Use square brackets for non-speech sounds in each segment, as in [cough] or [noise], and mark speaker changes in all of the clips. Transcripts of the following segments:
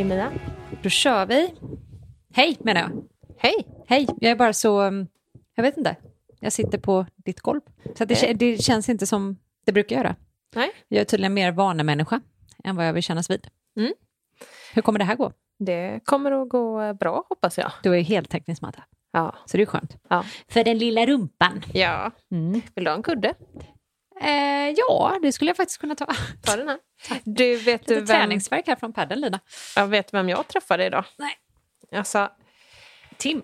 Speaker 1: Hej Mia.
Speaker 2: Då kör vi. Hej menar jag.
Speaker 1: Hej.
Speaker 2: Hej, jag är bara så, um, jag vet inte, jag sitter på ditt golv. Så det, kä- det känns inte som det brukar göra.
Speaker 1: Nej.
Speaker 2: Jag är tydligen mer vanemänniska än vad jag vill kännas vid.
Speaker 1: Mm.
Speaker 2: Hur kommer det här gå?
Speaker 1: Det kommer att gå eh, bra hoppas jag.
Speaker 2: Du är heltäckningsmatta,
Speaker 1: Ja.
Speaker 2: så det är skönt.
Speaker 1: Ja.
Speaker 2: För den lilla rumpan.
Speaker 1: ja.
Speaker 2: Mm.
Speaker 1: Vill du ha en kudde?
Speaker 2: Eh, ja, det skulle jag faktiskt kunna ta. [laughs]
Speaker 1: Ta den här. Du, vet du
Speaker 2: Lite
Speaker 1: vem,
Speaker 2: träningsverk här från padden, Lina.
Speaker 1: jag vet vem jag träffade idag?
Speaker 2: Nej.
Speaker 1: Alltså,
Speaker 2: Tim.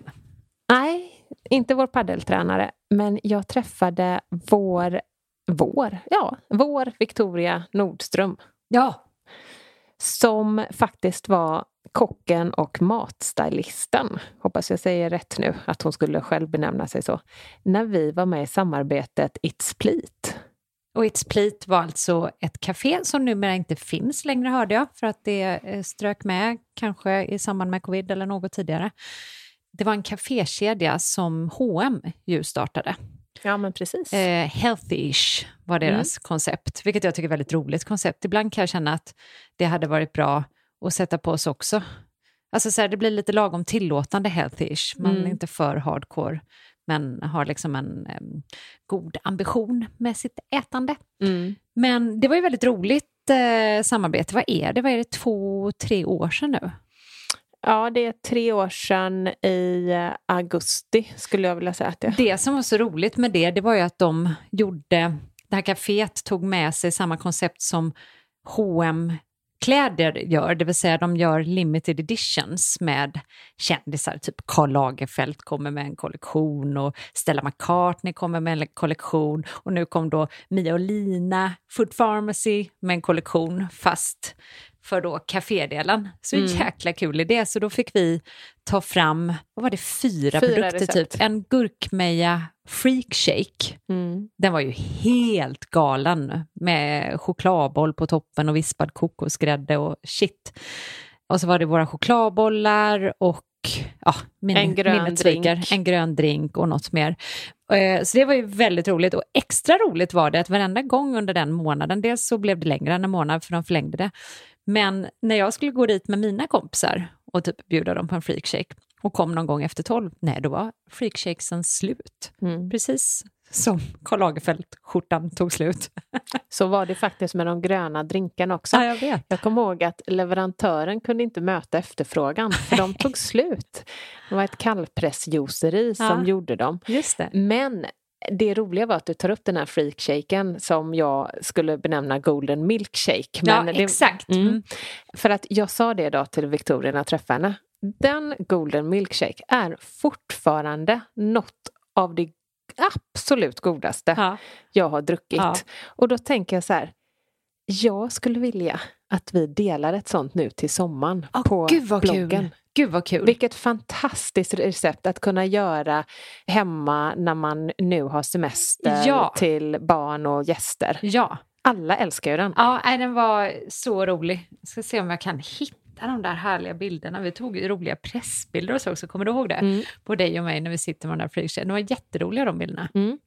Speaker 1: nej, inte vår paddeltränare, men jag träffade vår, vår, ja, vår Victoria Nordström.
Speaker 2: Ja.
Speaker 1: Som faktiskt var kocken och matstylisten. Hoppas jag säger rätt nu, att hon skulle själv benämna sig så. När vi var med i samarbetet It's Pleat.
Speaker 2: Och It's Pleat var alltså ett café som numera inte finns längre hörde jag, för att det eh, strök med kanske i samband med covid eller något tidigare. Det var en kafékedja som H&M ju startade.
Speaker 1: Ja, men precis.
Speaker 2: Eh, Healthy-ish var deras koncept, vilket jag tycker är ett väldigt roligt koncept. Ibland kan jag känna att det hade varit bra att sätta på oss också. Alltså så här, det blir lite lagom tillåtande healthy-ish. Man är
Speaker 1: Mm.
Speaker 2: inte för hardcore, men har liksom en em, god ambition med sitt ätande.
Speaker 1: Mm.
Speaker 2: Men det var ju väldigt roligt eh, samarbete. Vad är det? Vad är det? Två, tre år sedan nu?
Speaker 1: Ja, det är tre år sedan i eh, augusti skulle jag vilja säga att det är.
Speaker 2: Det som var så roligt med det, det var ju att de gjorde, det här kaféet tog med sig samma koncept som H&M kläder gör, det vill säga de gör limited editions med kändisar, typ Karl Lagerfeld kommer med en kollektion och Stella McCartney kommer med en kollektion. Och nu kom då Mia och Lina, Food Pharmacy med en kollektion fast för då kafédelen. Så
Speaker 1: Mm.
Speaker 2: jäkla kul idé, så då fick vi ta fram, vad var det, fyra,
Speaker 1: Fyra
Speaker 2: produkter
Speaker 1: recept.
Speaker 2: typ. En gurkmeja freak shake,
Speaker 1: Mm.
Speaker 2: den var ju helt galen med chokladboll på toppen och vispad kokosgrädde och shit. Och så var det våra chokladbollar och ja, min,
Speaker 1: En grön drink.
Speaker 2: En grön drink och något mer. Eh, Så det var ju väldigt roligt och extra roligt var det att varenda gång under den månaden, dels så blev det längre än en månad för de förlängde det, men när jag skulle gå dit med mina kompisar och typ bjuda dem på en freakshake och kom någon gång efter tolv, nej då var freakshakesen slut.
Speaker 1: Mm.
Speaker 2: Precis som Karl Lagerfeld-skjortan tog slut. [laughs]
Speaker 1: Så var det faktiskt med de gröna drinkarna också.
Speaker 2: Ja, jag vet.
Speaker 1: Jag kommer ihåg att leverantören kunde inte möta efterfrågan för de tog slut. Det var ett kallpressjuiceri som
Speaker 2: Ja.
Speaker 1: gjorde dem.
Speaker 2: Just det.
Speaker 1: Men det roliga var att du tar upp den här freakshaken som jag skulle benämna golden milkshake.
Speaker 2: Ja,
Speaker 1: Men det,
Speaker 2: exakt.
Speaker 1: Mm.
Speaker 2: Mm.
Speaker 1: För att jag sa det då till Victoria när jag träffade henne. Den golden milkshake är fortfarande något av det absolut godaste
Speaker 2: Ja.
Speaker 1: jag har druckit.
Speaker 2: Ja.
Speaker 1: Och då tänker jag så här. Jag skulle vilja att vi delar ett sånt nu till sommaren
Speaker 2: Åh,
Speaker 1: på bloggen.
Speaker 2: kul. Gud vad kul.
Speaker 1: Vilket fantastiskt recept att kunna göra hemma när man nu har semester
Speaker 2: Ja.
Speaker 1: till barn och gäster.
Speaker 2: Ja.
Speaker 1: Alla älskar ju den.
Speaker 2: Ja, den var så rolig. Jag ska se om jag kan hitta de där härliga bilderna. Vi tog roliga pressbilder och så också, kommer du ihåg det?
Speaker 1: Mm.
Speaker 2: På dig och mig när vi sitter med den där freakshaken. De var jätteroliga de bilderna.
Speaker 1: Mm.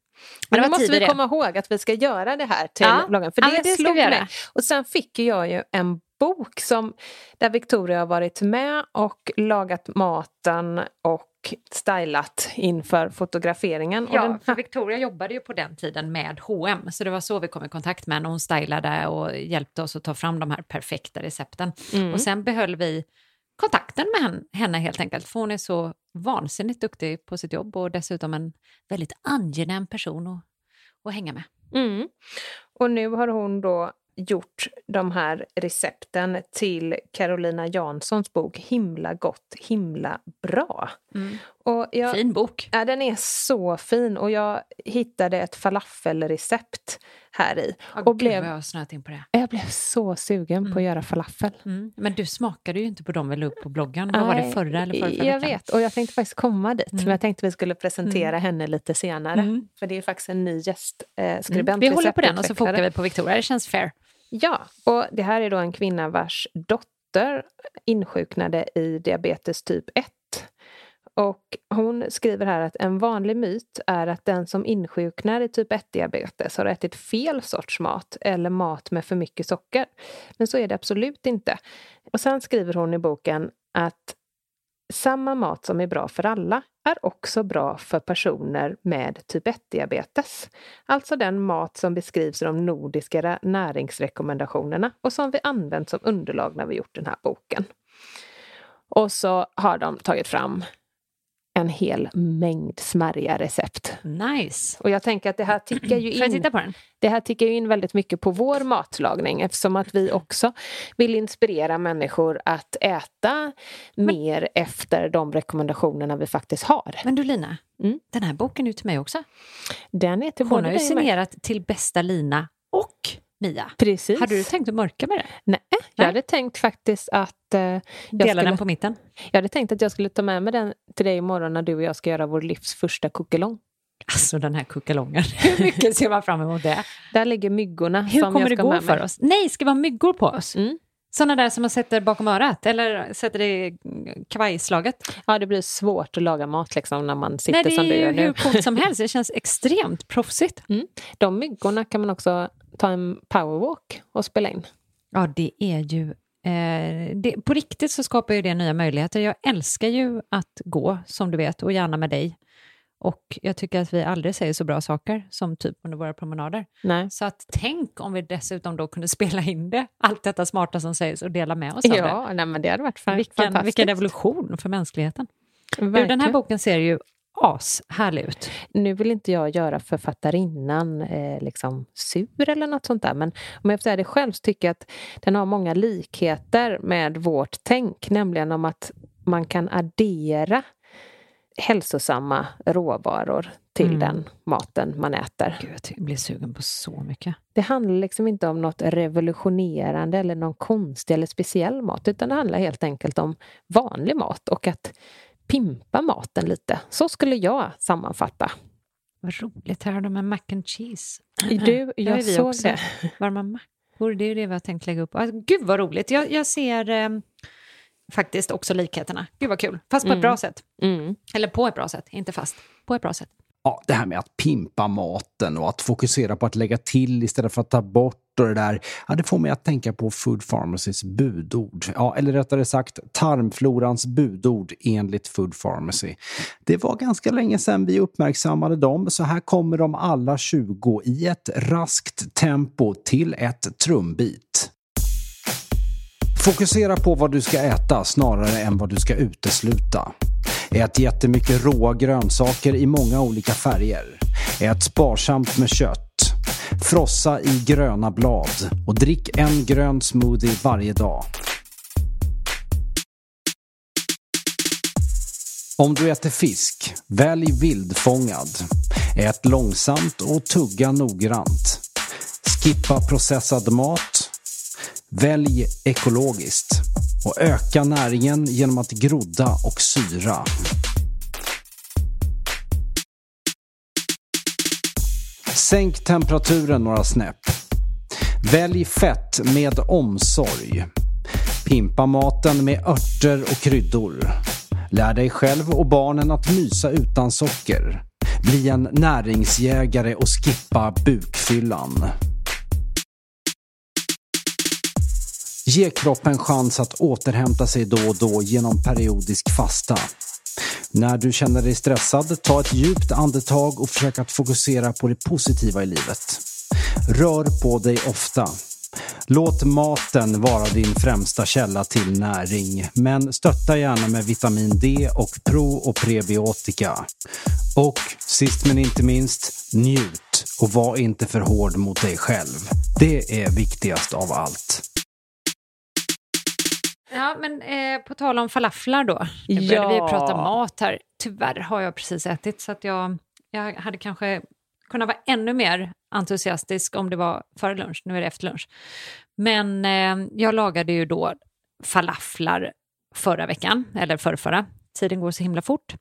Speaker 2: Men var
Speaker 1: måste vi
Speaker 2: det.
Speaker 1: komma ihåg att vi ska göra det här till
Speaker 2: Ja.
Speaker 1: bloggen. För det,
Speaker 2: det
Speaker 1: slog mig. Och sen fick jag ju en bok som, där Victoria har varit med och lagat maten och stylat inför fotograferingen.
Speaker 2: Ja,
Speaker 1: den,
Speaker 2: för Victoria jobbade ju på den tiden med H&M så det var så vi kom i kontakt med henne. Hon stylade och hjälpte oss att ta fram de här perfekta recepten.
Speaker 1: Mm.
Speaker 2: Och sen behöll vi kontakten med henne, henne helt enkelt, för hon är så vansinnigt duktig på sitt jobb och dessutom en väldigt angenäm person att, att hänga med.
Speaker 1: Mm. Och nu har hon då gjort de här recepten till Carolina Janssons bok Himla gott, himla bra.
Speaker 2: Mm.
Speaker 1: Och jag,
Speaker 2: Fin bok.
Speaker 1: Ja, den är så fin och jag hittade ett falafelrecept här i.
Speaker 2: Oh,
Speaker 1: och blev,
Speaker 2: jag har snöat in på det.
Speaker 1: jag blev så sugen på att göra falafel.
Speaker 2: Mm. Men du smakade ju inte på dem vi la upp på bloggen. Vad var det förra eller förra, förra
Speaker 1: Jag
Speaker 2: veckan?
Speaker 1: vet, och jag tänkte faktiskt komma dit.
Speaker 2: Mm.
Speaker 1: Men jag tänkte vi skulle presentera henne lite senare.
Speaker 2: Mm.
Speaker 1: För det är faktiskt en ny gästskribent. Eh,
Speaker 2: Mm. Vi håller på den och så fokar vi på Victoria. Det känns fair.
Speaker 1: Ja, och det här är då en kvinna vars dotter insjuknade i diabetes typ 1. Och hon skriver här att en vanlig myt är att den som insjuknar i typ 1-diabetes har ätit fel sorts mat eller mat med för mycket socker. Men så är det absolut inte. Och sen skriver hon i boken att samma mat som är bra för alla är också bra för personer med typ 1-diabetes. Alltså den mat som beskrivs i de nordiska näringsrekommendationerna och som vi använt som underlag när vi gjort den här boken. Och så har de tagit fram en hel mängd smarriga recept.
Speaker 2: Nice.
Speaker 1: Och jag tänker att det här tickar ju [clears throat] in
Speaker 2: titta på den?
Speaker 1: det här tickar in väldigt mycket på vår matlagning eftersom att vi också vill inspirera människor att äta mer efter de rekommendationerna vi faktiskt har.
Speaker 2: Men du Lina,
Speaker 1: Mm.
Speaker 2: den här boken är ju till mig också.
Speaker 1: Den är till
Speaker 2: Hon har ju signerat till bästa Lina och Mia.
Speaker 1: Precis.
Speaker 2: Hade du tänkt att mörka med det?
Speaker 1: Nej, jag
Speaker 2: Nej.
Speaker 1: hade tänkt faktiskt att eh, jag,
Speaker 2: Dela
Speaker 1: skulle,
Speaker 2: den på mitten?
Speaker 1: jag hade tänkt att jag skulle ta med mig den till dig imorgon när du och jag ska göra vår livs första kuckelång.
Speaker 2: Alltså den här kuckelången. [laughs] Hur mycket ser man fram emot det?
Speaker 1: Där ligger myggorna
Speaker 2: Hur
Speaker 1: som
Speaker 2: kommer
Speaker 1: jag
Speaker 2: det
Speaker 1: ska
Speaker 2: gå
Speaker 1: med
Speaker 2: för oss? Nej, ska vi ha myggor på oss?
Speaker 1: Mm.
Speaker 2: Sådana där som man sätter bakom örat eller sätter det i kavajslaget?
Speaker 1: Ja, det blir svårt att laga mat liksom när man sitter
Speaker 2: Nej, det
Speaker 1: som du
Speaker 2: är
Speaker 1: gör
Speaker 2: ju hur
Speaker 1: nu.
Speaker 2: coolt som [laughs] helst. Det känns extremt proffsigt.
Speaker 1: De myggorna kan man också ta en powerwalk och spela in.
Speaker 2: Ja, det är ju... Eh, det, på riktigt så skapar ju det nya möjligheter. Jag älskar ju att gå, som du vet, och gärna med dig. Och jag tycker att vi aldrig säger så bra saker som typ under våra promenader.
Speaker 1: Nej.
Speaker 2: Så att tänk om vi dessutom då kunde [laughs] spela in det, allt detta smarta som sägs och dela med oss av det.
Speaker 1: Ja, men det hade varit
Speaker 2: Vilken,
Speaker 1: fantastiskt.
Speaker 2: vilken revolution för mänskligheten. Du, den här boken ser ju ashärlig ut.
Speaker 1: Nu vill inte jag göra författarinnan eh, liksom sur eller något sånt där, men om jag får säga det själv så tycker jag att den har många likheter med vårt tänk, nämligen om att man kan addera hälsosamma råvaror till
Speaker 2: Mm.
Speaker 1: den maten man äter.
Speaker 2: Gud, jag blir sugen på så mycket.
Speaker 1: Det handlar liksom inte om något revolutionerande eller någon konstig eller speciell mat, utan det handlar helt enkelt om vanlig mat och att pimpa maten lite. Så skulle jag sammanfatta.
Speaker 2: Vad roligt, här har de en mac and cheese.
Speaker 1: Du, jag
Speaker 2: vi
Speaker 1: såg
Speaker 2: också.
Speaker 1: det.
Speaker 2: Varma mackor, det är det vi har tänkt lägga upp. Alltså, gud vad roligt, jag, jag ser eh, faktiskt också likheterna. Gud vad kul, fast på ett bra sätt.
Speaker 1: Mm.
Speaker 2: Eller på ett bra sätt, inte fast. På ett bra sätt.
Speaker 3: Ja, det här med att pimpa maten och att fokusera på att lägga till istället för att ta bort och det där. Ja, det får mig att tänka på Food Pharmacys budord. Ja, eller rättare sagt tarmflorans budord enligt Food Pharmacy. Det var ganska länge sedan vi uppmärksammade dem, så här kommer de alla 20 i ett raskt tempo till ett trumbit. Fokusera på vad du ska äta snarare än vad du ska utesluta. Ät jättemycket råa grönsaker i många olika färger. Ät sparsamt med kött. Frossa i gröna blad och drick en grön smoothie varje dag. Om du äter fisk, välj vildfångad. Ät långsamt och tugga noggrant. Skippa processad mat. Välj ekologiskt och öka näringen genom att grodda och syra. Sänk temperaturen några snäpp. Välj fett med omsorg. Pimpa maten med örter och kryddor. Lär dig själv och barnen att mysa utan socker. Bli en näringsjägare och skippa bukfyllan. Ge kroppen chans att återhämta sig då och då genom periodisk fasta. När du känner dig stressad, ta ett djupt andetag och försök att fokusera på det positiva i livet. Rör på dig ofta. Låt maten vara din främsta källa till näring, men stötta gärna med vitamin D och pro och prebiotika. Och sist men inte minst, njut. och var inte för hård mot dig själv. Det är viktigast av allt.
Speaker 2: Ja, men eh, på tal om falaflar då. Nu började
Speaker 1: Ja.
Speaker 2: vi prata mat här. Tyvärr har jag precis ätit så att jag, jag hade kanske kunnat vara ännu mer entusiastisk om det var före lunch. Nu är det efter lunch. Men eh, jag lagade ju då falaflar förra veckan, eller förrförra. Tiden går så himla fort.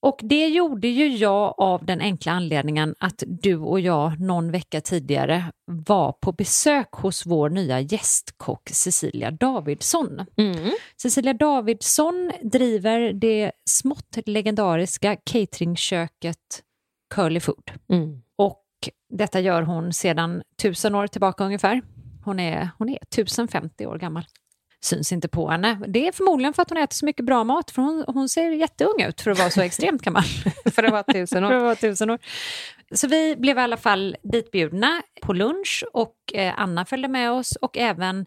Speaker 2: Och det gjorde ju jag av den enkla anledningen att du och jag någon vecka tidigare var på besök hos vår nya gästkock Cecilia Davidsson.
Speaker 1: Mm.
Speaker 2: Cecilia Davidsson driver det smått legendariska cateringköket Curly Food.
Speaker 1: Mm.
Speaker 2: Och detta gör hon sedan tusen år tillbaka ungefär. Hon är, hon är 1050 år gammal. Syns inte på henne. Det är förmodligen för att hon äter så mycket bra mat, för hon, hon ser jätteung ut för att vara så extremt gammal.
Speaker 1: För det var tusen
Speaker 2: för att
Speaker 1: år. [laughs]
Speaker 2: vara tusen år. Så vi blev i alla fall ditbjudna på lunch och eh, Anna följde med oss och även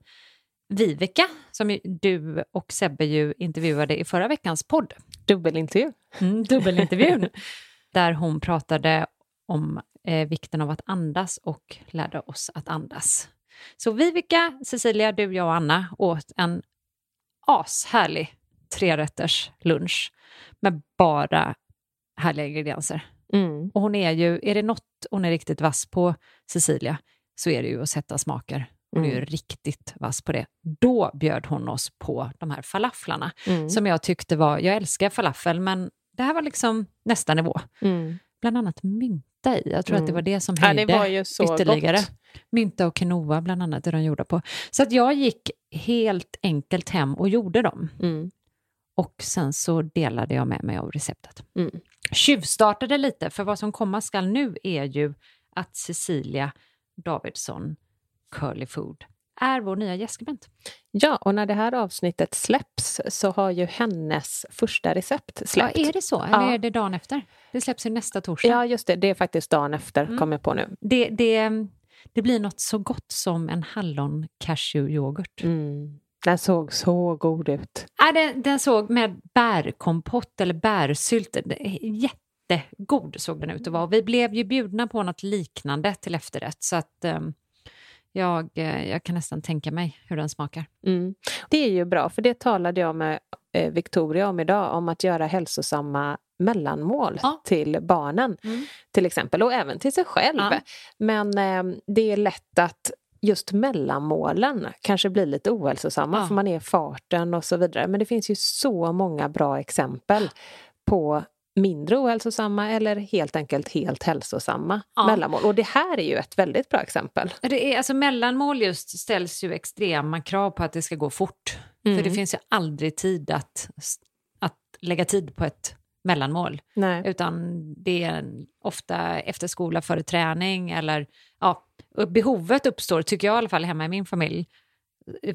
Speaker 2: Viveka, som du och Sebbe ju intervjuade i förra veckans podd.
Speaker 1: Dubbelintervju.
Speaker 2: Mm, dubbelintervjun. [laughs] där hon pratade om eh, vikten av att andas och lärde oss att andas. Så Vivica, Cecilia, du, jag och Anna åt en ashärlig trerätters lunch med bara härliga ingredienser.
Speaker 1: Mm.
Speaker 2: Och hon är ju, är det något hon är riktigt vass på, Cecilia, så är det ju att sätta smaker. Hon är ju
Speaker 1: Mm.
Speaker 2: riktigt vass på det. Då bjöd hon oss på de här falaflarna
Speaker 1: Mm.
Speaker 2: som jag tyckte var, jag älskar falafel, men det här var liksom nästa nivå.
Speaker 1: Mm.
Speaker 2: Bland annat mynta i, jag tror att det
Speaker 1: Mm.
Speaker 2: var det som
Speaker 1: Ja,
Speaker 2: höjde
Speaker 1: det var ju så
Speaker 2: ytterligare.
Speaker 1: gott.
Speaker 2: Mynta och quinoa bland annat är de gjorda på. Så att jag gick helt enkelt hem och gjorde dem.
Speaker 1: Mm.
Speaker 2: Och sen så delade jag med mig av receptet.
Speaker 1: Mm.
Speaker 2: Tjuvstartade lite, för vad som komma skall nu är ju att Cecilia Davidsson, Curly Food, är vår nya gästskribent.
Speaker 1: Ja, och när det här avsnittet släpps så har ju hennes första recept
Speaker 2: Ja,
Speaker 1: släppt.
Speaker 2: är det så? Eller
Speaker 1: Ja.
Speaker 2: är det dagen efter? Det släpps ju nästa torsdag.
Speaker 1: Ja, just det. Det är faktiskt dagen efter,
Speaker 2: Mm.
Speaker 1: kom jag på nu.
Speaker 2: Det, det, det blir något så gott som en hallon cashew yoghurt.
Speaker 1: Mm. Den såg så god ut.
Speaker 2: Ja, den, den såg med bärkompott eller bärsylt. Jättegod såg den ut att vara. Vi blev ju bjudna på något liknande till efterrätt. Så att ehm, jag, eh, jag kan nästan tänka mig hur den smakar.
Speaker 1: Mm. Det är ju bra, för det talade jag med eh, Victoria om idag, om att göra hälsosamma mellanmål
Speaker 2: Ja.
Speaker 1: till barnen
Speaker 2: Mm.
Speaker 1: till exempel, och även till sig själv.
Speaker 2: Ja.
Speaker 1: Men eh, det är lätt att just mellanmålen kanske blir lite ohälsosamma
Speaker 2: Ja.
Speaker 1: för man är farten och så vidare. Men det finns ju så många bra exempel på mindre ohälsosamma eller helt enkelt helt hälsosamma
Speaker 2: Ja.
Speaker 1: mellanmål. Och det här är ju ett väldigt bra exempel.
Speaker 2: Det är, alltså mellanmål just ställs ju extrema krav på att det ska gå fort.
Speaker 1: Mm.
Speaker 2: För det finns ju aldrig tid att, att lägga tid på ett mellanmål.
Speaker 1: Nej.
Speaker 2: Utan det är ofta efter skola, före träning eller ja, behovet uppstår, tycker jag i alla fall hemma i min familj,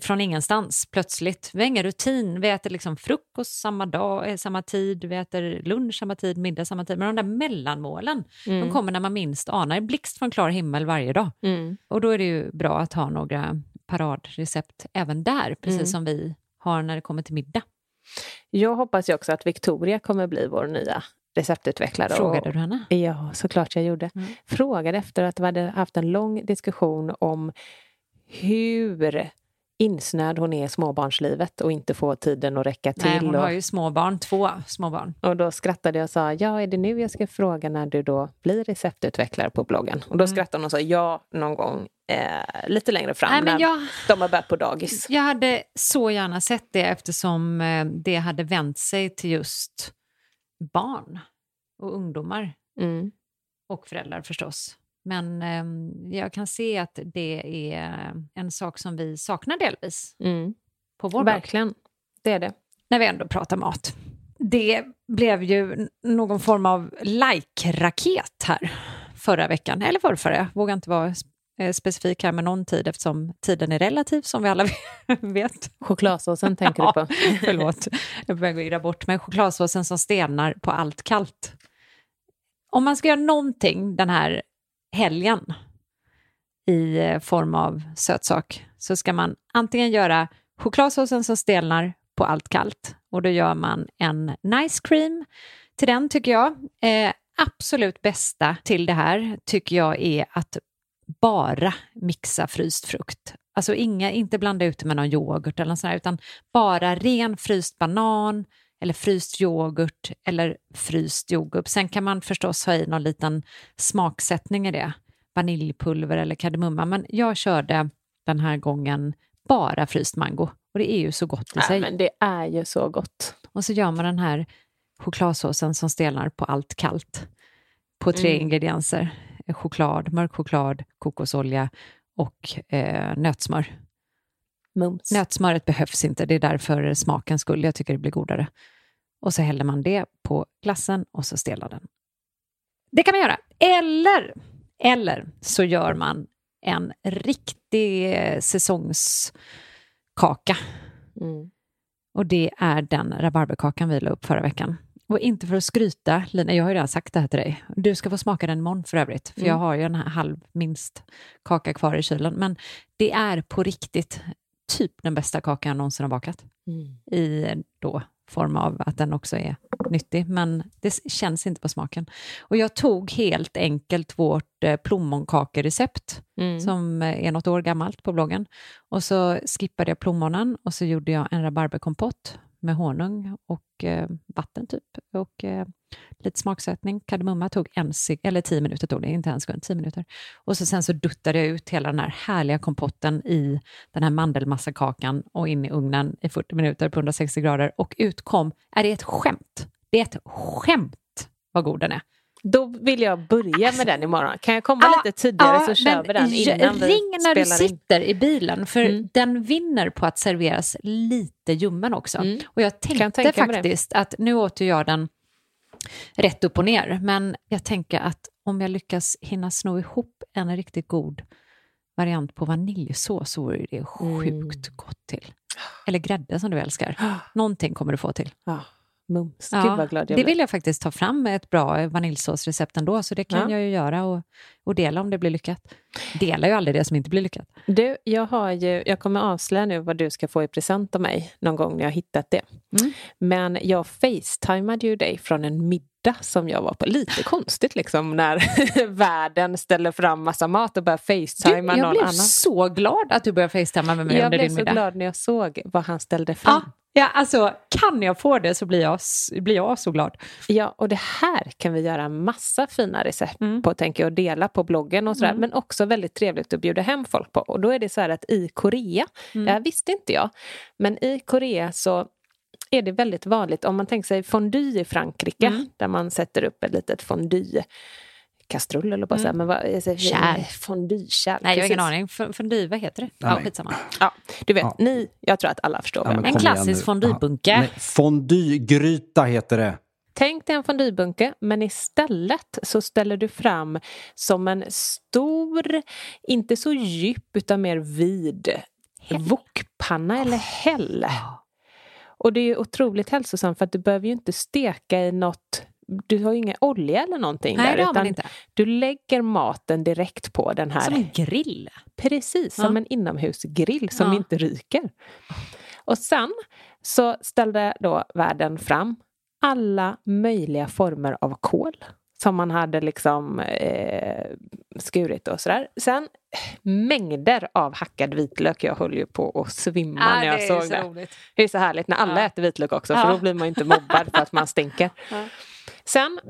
Speaker 2: från ingenstans plötsligt. Vi har ingen rutin, vi äter liksom frukost samma dag, eh, samma tid, vi äter lunch samma tid, middag samma tid. Men de där mellanmålen, de kommer när man minst anar, blixt från klar himmel varje dag.
Speaker 1: Mm.
Speaker 2: Och då är det ju bra att ha några paradrecept även där, precis
Speaker 1: Mm.
Speaker 2: som vi har när det kommer till middag.
Speaker 1: Jag hoppas ju också att Victoria kommer bli vår nya receptutvecklare.
Speaker 2: Frågade
Speaker 1: och,
Speaker 2: du henne?
Speaker 1: Ja, såklart jag gjorde.
Speaker 2: Mm.
Speaker 1: Frågade efter att vi hade haft en lång diskussion om hur insnöad hon är i småbarnslivet och inte får tiden att räcka till.
Speaker 2: Nej, hon
Speaker 1: och,
Speaker 2: har ju småbarn, två småbarn.
Speaker 1: och då skrattade jag och sa, ja är det nu jag ska fråga när du då blir receptutvecklare på bloggen? Och då
Speaker 2: Mm.
Speaker 1: skrattade hon och sa, ja någon gång eh, lite längre fram
Speaker 2: Nej,
Speaker 1: när
Speaker 2: jag,
Speaker 1: de har börjat på dagis.
Speaker 2: jag hade så gärna sett det eftersom eh, det hade vänt sig till just barn och ungdomar
Speaker 1: Mm.
Speaker 2: och föräldrar förstås. Men eh, jag kan se att det är en sak som vi saknar delvis
Speaker 1: Mm.
Speaker 2: på vår.
Speaker 1: Verkligen, det är det.
Speaker 2: när vi ändå pratar mat. Det blev ju någon form av like-raket här förra veckan, eller förrförra. Jag vågar inte vara eh, specifik här med någon tid eftersom tiden är relativ som vi alla [laughs] vet.
Speaker 1: Chokladsåsen tänker du på? [laughs]
Speaker 2: Förlåt, jag börjar irra bort. Men chokladsåsen som stelnar på allt kallt. Om man ska göra någonting den här helgen i eh, form av sötsak så ska man antingen göra chokladsåsen som stelnar på allt kallt och då gör man en nice cream till den tycker jag. Eh, absolut bästa till det här tycker jag är att bara mixa fryst frukt. Alltså inga, inte blanda ut det med någon yoghurt eller något sånt här, utan bara ren fryst banan eller fryst yoghurt eller fryst jordgubb. Sen kan man förstås ha i någon liten smaksättning i det, vaniljpulver eller kardemumma, men jag körde den här gången bara fryst mango och det är ju så gott i sig.
Speaker 1: Men det är ju så gott.
Speaker 2: Och så gör man den här chokladsåsen som stelnar på allt kallt på tre
Speaker 1: Mm.
Speaker 2: ingredienser. Choklad, mörk choklad, kokosolja och eh, nötsmör.
Speaker 1: Mums.
Speaker 2: Nötsmöret behövs inte, det är därför smaken skull. Jag tycker det blir godare. Och så häller man det på glassen och så stelnar den. Det kan man göra. Eller, eller så gör man en riktig säsongskaka.
Speaker 1: Mm.
Speaker 2: Och det är den rabarberkakan vi la upp förra veckan. Och inte för att skryta, Lina, jag har ju redan sagt det här till dig. Du ska få smaka den imorgon för övrigt, för
Speaker 1: Mm.
Speaker 2: jag har ju en halv minst kaka kvar i kylen. Men det är på riktigt typ den bästa kakan jag någonsin har bakat.
Speaker 1: Mm.
Speaker 2: I då form av att den också är nyttig, men det känns inte på smaken. Och jag tog helt enkelt vårt eh, plommonkakerecept
Speaker 1: Mm.
Speaker 2: som eh, är något år gammalt på bloggen. Och så skippade jag plommonen och så gjorde jag en rabarberkompott med honung och eh, vatten typ och eh, lite smaksättning. Kardemumma tog en eller tio minuter, tog det, inte en sekund, tio minuter. Och så sen så duttade jag ut hela den här härliga kompotten i den här mandelmassakakan och in i ugnen i 40 minuter på 160 grader och ut kom, är det ett skämt? Det är ett skämt vad god den är.
Speaker 1: Då vill jag börja med den imorgon. Kan jag komma lite tidigare så kör vi den innan vi
Speaker 2: Ring när du
Speaker 1: spelar in.
Speaker 2: sitter i bilen, för
Speaker 1: Mm.
Speaker 2: den vinner på att serveras lite ljummen också.
Speaker 1: Mm.
Speaker 2: Och jag tänkte faktiskt att nu åt ju jag den rätt upp och ner, men jag tänker att om jag lyckas hinna sno ihop en riktigt god variant på vaniljsås så vore det sjukt
Speaker 1: Mm.
Speaker 2: gott till. Eller grädde som du älskar. [gasps] Någonting kommer du få till.
Speaker 1: Ja, mums.
Speaker 2: Ja,
Speaker 1: Gud vad glad jag
Speaker 2: det
Speaker 1: blir.
Speaker 2: vill jag faktiskt ta fram ett bra vaniljsåsrecept ändå, så det kan
Speaker 1: Ja.
Speaker 2: jag ju göra och, och dela om det blir lyckat. Dela ju aldrig det som inte blir lyckat.
Speaker 1: Du, jag, har ju, jag kommer avslöja nu vad du ska få i present av mig någon gång när jag har hittat det.
Speaker 2: Mm.
Speaker 1: Men jag facetimade ju dig från en middag som jag var på. Lite konstigt liksom när [laughs] världen ställer fram massa mat och börjar facetima
Speaker 2: jag
Speaker 1: någon
Speaker 2: blev
Speaker 1: annan.
Speaker 2: så glad att du började facetima med mig
Speaker 1: Jag
Speaker 2: under
Speaker 1: blev
Speaker 2: din
Speaker 1: så
Speaker 2: middag.
Speaker 1: glad när jag såg vad han ställde fram.
Speaker 2: Ja, ja, alltså kan jag få det så blir jag, blir jag så glad.
Speaker 1: Ja, och det här kan vi göra massa fina recept
Speaker 2: Mm.
Speaker 1: på, tänker jag, och dela på bloggen och sådär.
Speaker 2: Mm.
Speaker 1: Men också väldigt trevligt att bjuda hem folk på. Och då är det så här att i Korea,
Speaker 2: Mm.
Speaker 1: det här visste inte jag, men i Korea så är det väldigt vanligt, om man tänker sig fondue i Frankrike,
Speaker 2: Mm.
Speaker 1: där man sätter upp ett litet fondue kastrull eller bara så här, men vad, jag säger,
Speaker 2: Kärl.
Speaker 1: Fondue-kärl.
Speaker 2: Nej, jag har ingen aning. F- Fondue, vad heter det?
Speaker 3: Ja,
Speaker 2: skitsamma.
Speaker 1: Ja, du vet,
Speaker 3: Ja.
Speaker 1: ni, jag tror att alla förstår
Speaker 3: Ja,
Speaker 1: vad jag
Speaker 3: men
Speaker 1: menar.
Speaker 2: En klassisk fondybunke.
Speaker 3: Fondygryta heter det.
Speaker 1: Tänk dig en fondyebunke, men istället så ställer du fram som en stor, inte så djup utan mer vid wokpanna eller häll. Och det är otroligt hälsosamt för att du behöver ju inte steka i något du har ju ingen olja eller någonting
Speaker 2: Nej,
Speaker 1: där
Speaker 2: det
Speaker 1: utan
Speaker 2: inte.
Speaker 1: du lägger maten direkt på den här
Speaker 2: Som en grill.
Speaker 1: Precis, som
Speaker 2: Ja.
Speaker 1: en inomhusgrill som
Speaker 2: Ja.
Speaker 1: inte ryker. Och sen så ställde då världen fram alla möjliga former av kål som man hade liksom eh, skurit och sådär. Sen mängder av hackad vitlök. Jag höll ju på att svimma när jag såg det.
Speaker 2: roligt.
Speaker 1: Det är så härligt när alla
Speaker 2: Ja.
Speaker 1: äter vitlök också
Speaker 2: Ja.
Speaker 1: för då blir man ju inte mobbad för att man [laughs] stinker.
Speaker 2: Ja.
Speaker 1: Sen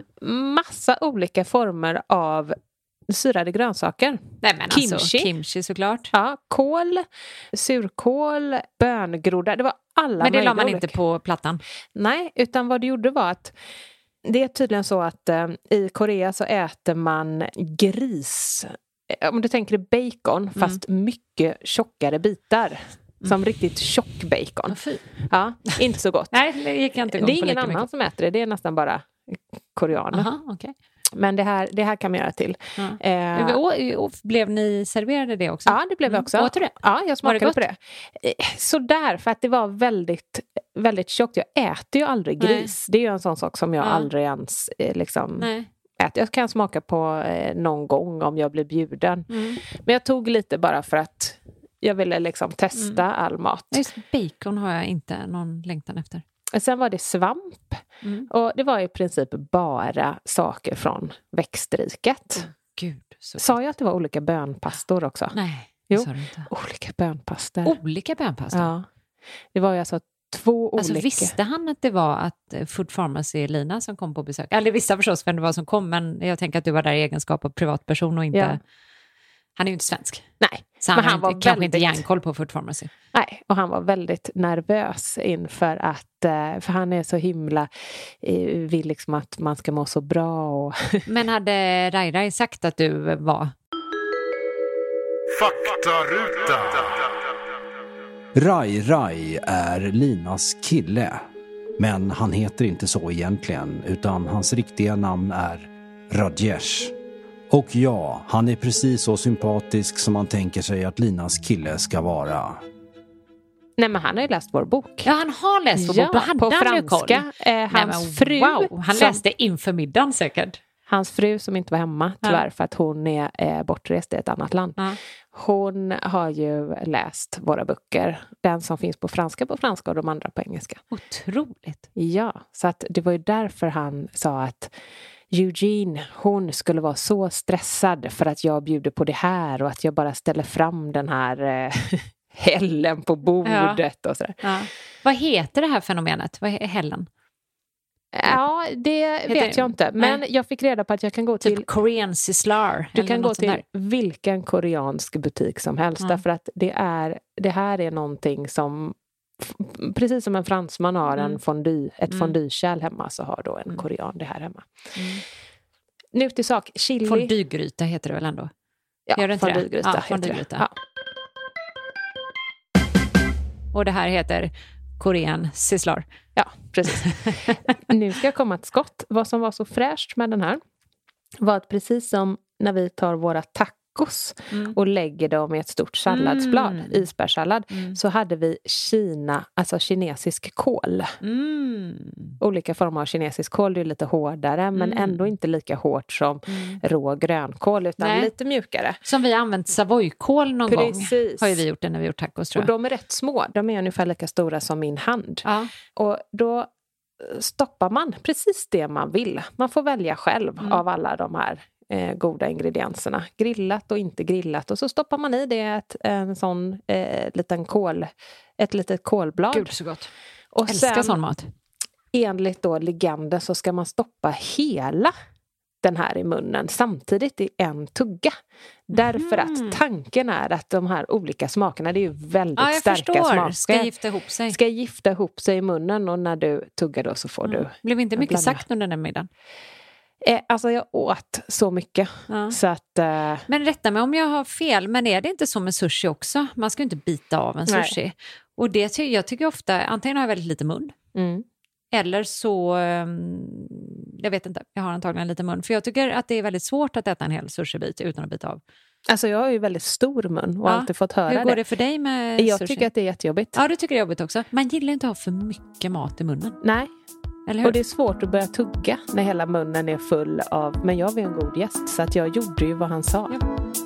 Speaker 1: massa olika former av syrade grönsaker.
Speaker 2: Nej, men
Speaker 1: Kimchi.
Speaker 2: Alltså, kimchi såklart.
Speaker 1: Ja, kål, surkål, böngroddar. Det var alla
Speaker 2: Men det la man inte på plattan.
Speaker 1: Nej, utan vad du gjorde var att det är tydligen så att eh, i Korea så äter man gris. Eh, Om du tänker bacon,
Speaker 2: Mm.
Speaker 1: fast mycket tjockare bitar. Som riktigt tjock bacon. Ja, inte så gott.
Speaker 2: Nej, det gick inte
Speaker 1: det är ingen annan
Speaker 2: mycket.
Speaker 1: som äter det, det är nästan bara koreaner.
Speaker 2: Aha, okej.
Speaker 1: Men det här, det här kan man göra till.
Speaker 2: Ja.
Speaker 1: Eh,
Speaker 2: Och, och blev ni serverade det också?
Speaker 1: Ja, det blev jag
Speaker 2: Mm.
Speaker 1: också.
Speaker 2: Åt du det?
Speaker 1: Ja, jag
Speaker 2: Var
Speaker 1: smakade
Speaker 2: det gott?
Speaker 1: på det. Eh, Sådär, för att det var väldigt, väldigt tjockt. Jag äter ju aldrig
Speaker 2: Nej.
Speaker 1: gris. Det är ju en sån sak som jag
Speaker 2: Ja.
Speaker 1: aldrig ens eh, liksom,
Speaker 2: Nej.
Speaker 1: äter. Jag kan smaka på eh, någon gång om jag blir bjuden.
Speaker 2: Mm.
Speaker 1: Men jag tog lite bara för att jag ville liksom testa
Speaker 2: Mm.
Speaker 1: all mat.
Speaker 2: Just bacon har jag inte någon längtan efter.
Speaker 1: Sen var det svamp.
Speaker 2: Mm.
Speaker 1: Och det var i princip bara saker från växtriket.
Speaker 2: Gud. Så...
Speaker 1: Sa jag att det var olika bönpastor också?
Speaker 2: Nej,
Speaker 1: Jo.
Speaker 2: sa du inte.
Speaker 1: Olika bönpastor.
Speaker 2: Olika bönpasta?
Speaker 1: Ja. Det var ju alltså två
Speaker 2: Alltså
Speaker 1: olika.
Speaker 2: visste han att det var att eh, Food Pharmacy-Lina som kom på besök? Eller visste förstås vem det var som kom, men jag tänker att du var där i egenskap av privatperson och inte...
Speaker 1: Ja.
Speaker 2: Han är ju inte svensk,
Speaker 1: Nej,
Speaker 2: så han,
Speaker 1: Men han var
Speaker 2: inte, kanske inte
Speaker 1: väldigt-
Speaker 2: järnkoll på Food Pharmacy.
Speaker 1: nej, och han var väldigt nervös inför att, eh, för han är så himla, eh, vill liksom att man ska må så bra och [laughs]
Speaker 2: Men hade Rai Rai sagt att du var...
Speaker 4: Faktaruta.
Speaker 3: Rai Rai är Linas kille. Men han heter inte så egentligen, utan hans riktiga namn är Rajesh. Och ja, han är precis så sympatisk som man tänker sig att Linas kille ska vara.
Speaker 1: Nej men han har ju läst vår bok.
Speaker 2: Ja, han har läst vår bok. Då hade
Speaker 1: på franska. Eh,
Speaker 2: Nej,
Speaker 1: hans
Speaker 2: men
Speaker 1: fru,
Speaker 2: Wow, han
Speaker 1: som,
Speaker 2: läste inför middagen säkert.
Speaker 1: hans fru som inte var hemma
Speaker 2: Ja.
Speaker 1: tyvärr för att hon är eh, bortrest i ett annat land.
Speaker 2: Ja.
Speaker 1: Hon har ju läst våra böcker. Den som finns på franska på franska och de andra på engelska.
Speaker 2: Otroligt.
Speaker 1: Ja, så att det var ju därför han sa att Eugene, hon skulle vara så stressad för att jag bjuder på det här och att jag bara ställer fram den här eh, [laughs] hällen på bordet och sådär.
Speaker 2: Ja. Vad heter det här fenomenet? Vad är Helen?
Speaker 1: Ja, det vet jag inte. Men jag fick reda på att jag kan gå till
Speaker 2: Typ Korean Sizzlar?
Speaker 1: Du kan gå till vilken koreansk butik som helst
Speaker 2: Ja.
Speaker 1: därför att det, är, det här är någonting som precis som en fransman har en
Speaker 2: Mm.
Speaker 1: fondue, ett
Speaker 2: Mm.
Speaker 1: fondykärl hemma så har då en
Speaker 2: Mm.
Speaker 1: korean det här hemma.
Speaker 2: Mm.
Speaker 1: Nu till sak, chili.
Speaker 2: Fondygryta heter det väl ändå?
Speaker 1: ja,
Speaker 2: gör det inte det?
Speaker 1: fondygryta
Speaker 2: Ja, fondygryta.
Speaker 1: Ja.
Speaker 2: Och det här heter Korean Sizzlar.
Speaker 1: Ja, precis. [laughs] nu ska jag komma till skott. Vad som var så fräscht med den här var att precis som när vi tar våra tacos
Speaker 2: Mm.
Speaker 1: och lägger dem i ett stort salladsblad,
Speaker 2: Mm.
Speaker 1: isbärssallad,
Speaker 2: Mm.
Speaker 1: så hade vi Kina, alltså kinesisk kål.
Speaker 2: Mm.
Speaker 1: Olika former av kinesisk kål, det är lite hårdare men
Speaker 2: Mm.
Speaker 1: ändå inte lika hårt som
Speaker 2: Mm.
Speaker 1: rå grönkål utan
Speaker 2: Nej.
Speaker 1: lite mjukare.
Speaker 2: Som vi har använt savojkål någon gång.
Speaker 1: Precis.
Speaker 2: Har ju vi gjort det när vi gjort tacos tror
Speaker 1: Och
Speaker 2: jag.
Speaker 1: de är rätt små, de är ungefär lika stora som min hand.
Speaker 2: Ja.
Speaker 1: Och då eh, stoppar man precis det man vill. Man får välja själv
Speaker 2: Mm.
Speaker 1: av alla de här eh, goda ingredienserna. Grillat och inte grillat. Och så stoppar man i det ett, en sån eh, liten kål, ett litet kolblad.
Speaker 2: Gud så gott.
Speaker 1: och
Speaker 2: Älskar
Speaker 1: sen
Speaker 2: sån mat.
Speaker 1: enligt då legenden så ska man stoppa hela den här i munnen samtidigt i en tugga. Därför
Speaker 2: Mhm.
Speaker 1: att tanken är att de här olika smakerna, det är ju väldigt
Speaker 2: Ja,
Speaker 1: starka
Speaker 2: förstår.
Speaker 1: smaker,
Speaker 2: Ska gifta ihop sig.
Speaker 1: ska gifta ihop sig i munnen och när du tuggar då så får du...
Speaker 2: Mm. Blev inte mycket
Speaker 1: blandar.
Speaker 2: sagt under den middagen.
Speaker 1: Eh, alltså jag åt så mycket
Speaker 2: Ja.
Speaker 1: så att... Eh,
Speaker 2: Men rätta mig om jag har fel, men är det inte så med sushi också? Man ska ju inte bita av en
Speaker 1: Nej.
Speaker 2: sushi. Och det ty- jag tycker ofta, antingen har jag väldigt lite mun,
Speaker 1: mm.
Speaker 2: eller så, ehm, jag vet inte, jag har antagligen lite mun. För jag tycker att det är väldigt svårt att äta en hel sushibit utan att bita av.
Speaker 1: Alltså jag har ju väldigt stor mun och
Speaker 2: Ja.
Speaker 1: alltid fått höra
Speaker 2: Hur går
Speaker 1: det.
Speaker 2: det för dig med
Speaker 1: Jag
Speaker 2: sushi?
Speaker 1: tycker att det är jättejobbigt.
Speaker 2: Ja, du tycker det är jobbigt också. Man gillar inte att ha för mycket mat i munnen,
Speaker 1: Nej? Och det är svårt att börja tugga när hela munnen är full av... Men jag var en god gäst så att jag gjorde ju vad han sa.
Speaker 2: Ja.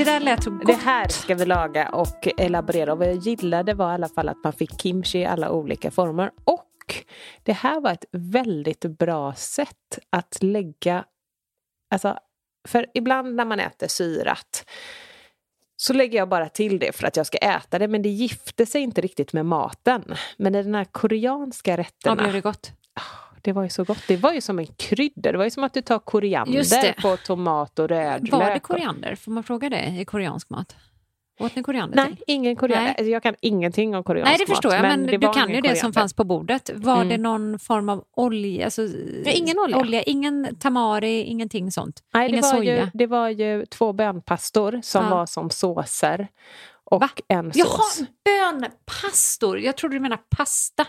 Speaker 2: Det där lät så gott.
Speaker 1: Det här ska vi laga och elaborera. Och vad jag gillade var i alla fall att man fick kimchi i alla olika former. Och det här var ett väldigt bra sätt att lägga... Alltså, för ibland när man äter syrat så lägger jag bara till det för att jag ska äta det. Men det gifte sig inte riktigt med maten. Men i den här koreanska
Speaker 2: Ja,
Speaker 1: rätterna.
Speaker 2: blev det gott?
Speaker 1: Det var ju så gott. Det var ju som en krydda. Det var ju som att du tar koriander
Speaker 2: det.
Speaker 1: på tomat och rödlök.
Speaker 2: Var det koriander? Får man fråga det i koreansk mat? Åt ni koriander
Speaker 1: Nej,
Speaker 2: till?
Speaker 1: ingen koriander.
Speaker 2: Nej.
Speaker 1: Alltså, Jag kan ingenting om koreansk
Speaker 2: Nej, det förstår
Speaker 1: mat,
Speaker 2: jag, men,
Speaker 1: det
Speaker 2: du kan ju det som fanns på bordet. Var
Speaker 1: Mm.
Speaker 2: det någon form av olja? Alltså,
Speaker 1: Nej, ingen olja.
Speaker 2: Ingen tamari, ingenting sånt?
Speaker 1: Nej, det
Speaker 2: ingen
Speaker 1: var,
Speaker 2: soja?
Speaker 1: ju, det var ju två bönpastor som
Speaker 2: Ja.
Speaker 1: var som såser och
Speaker 2: Va?
Speaker 1: en
Speaker 2: Jaha,
Speaker 1: sås.
Speaker 2: bönpastor! Jag trodde du menade pasta.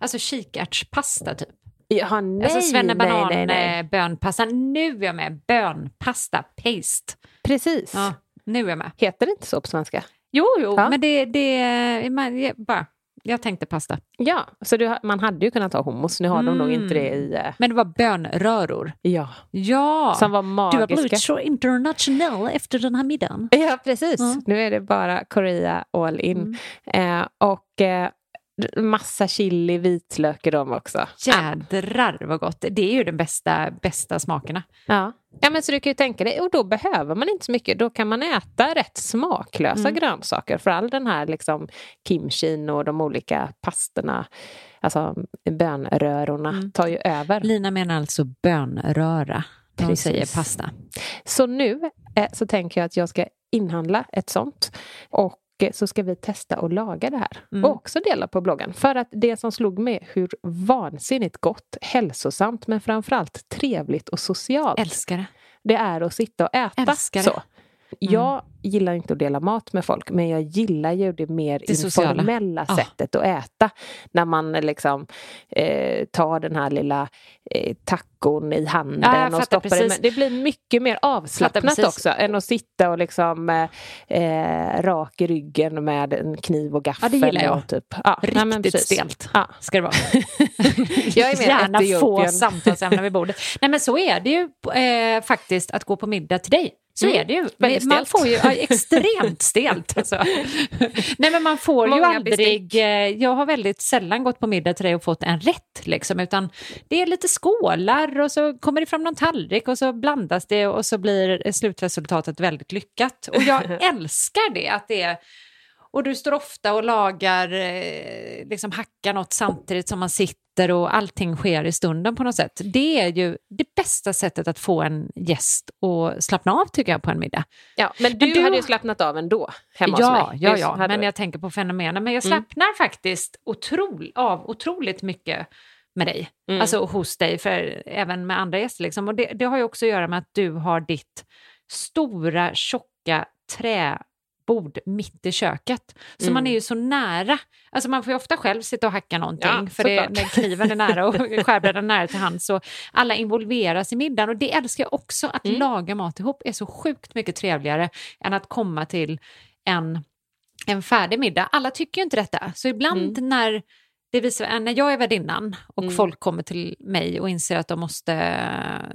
Speaker 2: Alltså kikärtspasta typ.
Speaker 1: Ja, nej,
Speaker 2: alltså svennebanan,
Speaker 1: nej, nej, nej.
Speaker 2: eh, bönpasta. Nu är jag med. Bönpasta, paste.
Speaker 1: Precis.
Speaker 2: Ja, nu är jag med.
Speaker 1: Heter det inte så på svenska?
Speaker 2: Jo, jo,
Speaker 1: Ja.
Speaker 2: men det... det man, jag, bara, jag tänkte pasta.
Speaker 1: Ja, så du, man hade ju kunnat ha hummus. Nu har de nog
Speaker 2: Mm.
Speaker 1: inte det i... eh,
Speaker 2: Men det var bönröror.
Speaker 1: Ja,
Speaker 2: Ja!
Speaker 1: som var
Speaker 2: du har blivit
Speaker 1: magiska.
Speaker 2: så internationell efter den här middagen.
Speaker 1: Ja, precis.
Speaker 2: Ja.
Speaker 1: Nu är det bara Korea all in. Eh, och eh, massa chili, vitlök i dem också.
Speaker 2: Jädrar vad gott. Det är ju den bästa, bästa smakerna.
Speaker 1: Ja. ja, men så du kan ju tänka dig, och då behöver man inte så mycket. Då kan man äta rätt smaklösa
Speaker 2: Mm.
Speaker 1: grönsaker. För all den här liksom kimchin och de olika pastorna, alltså bönrörorna,
Speaker 2: Mm.
Speaker 1: tar ju över.
Speaker 2: Lina menar alltså bönröra när hon
Speaker 1: Precis.
Speaker 2: säger pasta.
Speaker 1: Så nu eh, så tänker jag att jag ska inhandla ett sånt. Och så ska vi testa att laga det här.
Speaker 2: Mm.
Speaker 1: Och också dela på bloggen. För att det som slog mig hur vansinnigt gott, hälsosamt men framförallt trevligt och socialt
Speaker 2: Älskar det.
Speaker 1: det är att sitta och äta
Speaker 2: Älskar det. Mm.
Speaker 1: Jag gillar inte att dela mat med folk men jag gillar ju det mer
Speaker 2: Det sociala.
Speaker 1: informella
Speaker 2: Ja.
Speaker 1: sättet att äta. När man liksom eh, tar den här lilla eh, tacon i handen
Speaker 2: jag
Speaker 1: och stoppar det.
Speaker 2: precis.
Speaker 1: Men det blir mycket mer avslappnat också än att sitta och liksom eh, eh, rak i ryggen med en kniv och gaffel.
Speaker 2: Ja, det gillar jag.
Speaker 1: Och typ, ja, nej,
Speaker 2: Riktigt
Speaker 1: precis.
Speaker 2: stelt
Speaker 1: Ja.
Speaker 2: ska det vara. [laughs]
Speaker 1: Jag är mer
Speaker 2: Gärna få samtalsämnen vid bordet. Nej men så är det ju eh, faktiskt att gå på middag till dig. Så
Speaker 1: Mm.
Speaker 2: är det ju. Man
Speaker 1: stelt.
Speaker 2: får ju ja, [laughs] extremt stelt. Alltså. Nej men man får ju
Speaker 1: Många
Speaker 2: aldrig,
Speaker 1: bestick.
Speaker 2: eh, jag har väldigt sällan gått på middag till dig och fått en rätt liksom, utan det är lite skålar och så kommer det fram någon tallrik och så blandas det och så blir slutresultatet väldigt lyckat. Och jag [laughs] älskar det, att det är och du står ofta och lagar, eh, liksom hackar något samtidigt som man sitter och allting sker i stunden på något sätt. Det är ju det bästa sättet att få en gäst att slappna av tycker jag på en middag.
Speaker 1: Ja, men du,
Speaker 2: du-
Speaker 1: hade ju slappnat av ändå hemma
Speaker 2: ja,
Speaker 1: hos mig.
Speaker 2: ja, ja, men jag tänker på fenomenen. Men jag slappnar faktiskt otrol, av otroligt mycket med dig,
Speaker 1: Mm.
Speaker 2: alltså hos dig, för även med andra gäster. Liksom. Och det, det har ju också att göra med att du har ditt stora, tjocka träbord mitt i köket. Så
Speaker 1: Mm.
Speaker 2: man är ju så nära. Alltså man får ju ofta själv sitta och hacka någonting,
Speaker 1: Ja,
Speaker 2: för det, när kniven är nära och [laughs] skärbrädan nära till hands. Så alla involveras i middagen och det älskar jag också. Att
Speaker 1: Mm.
Speaker 2: laga mat ihop är så sjukt mycket trevligare än att komma till en, en färdig middag. Alla tycker ju inte detta, så ibland när det visar, när jag är värdinnan och
Speaker 1: Mm.
Speaker 2: folk kommer till mig och inser att de måste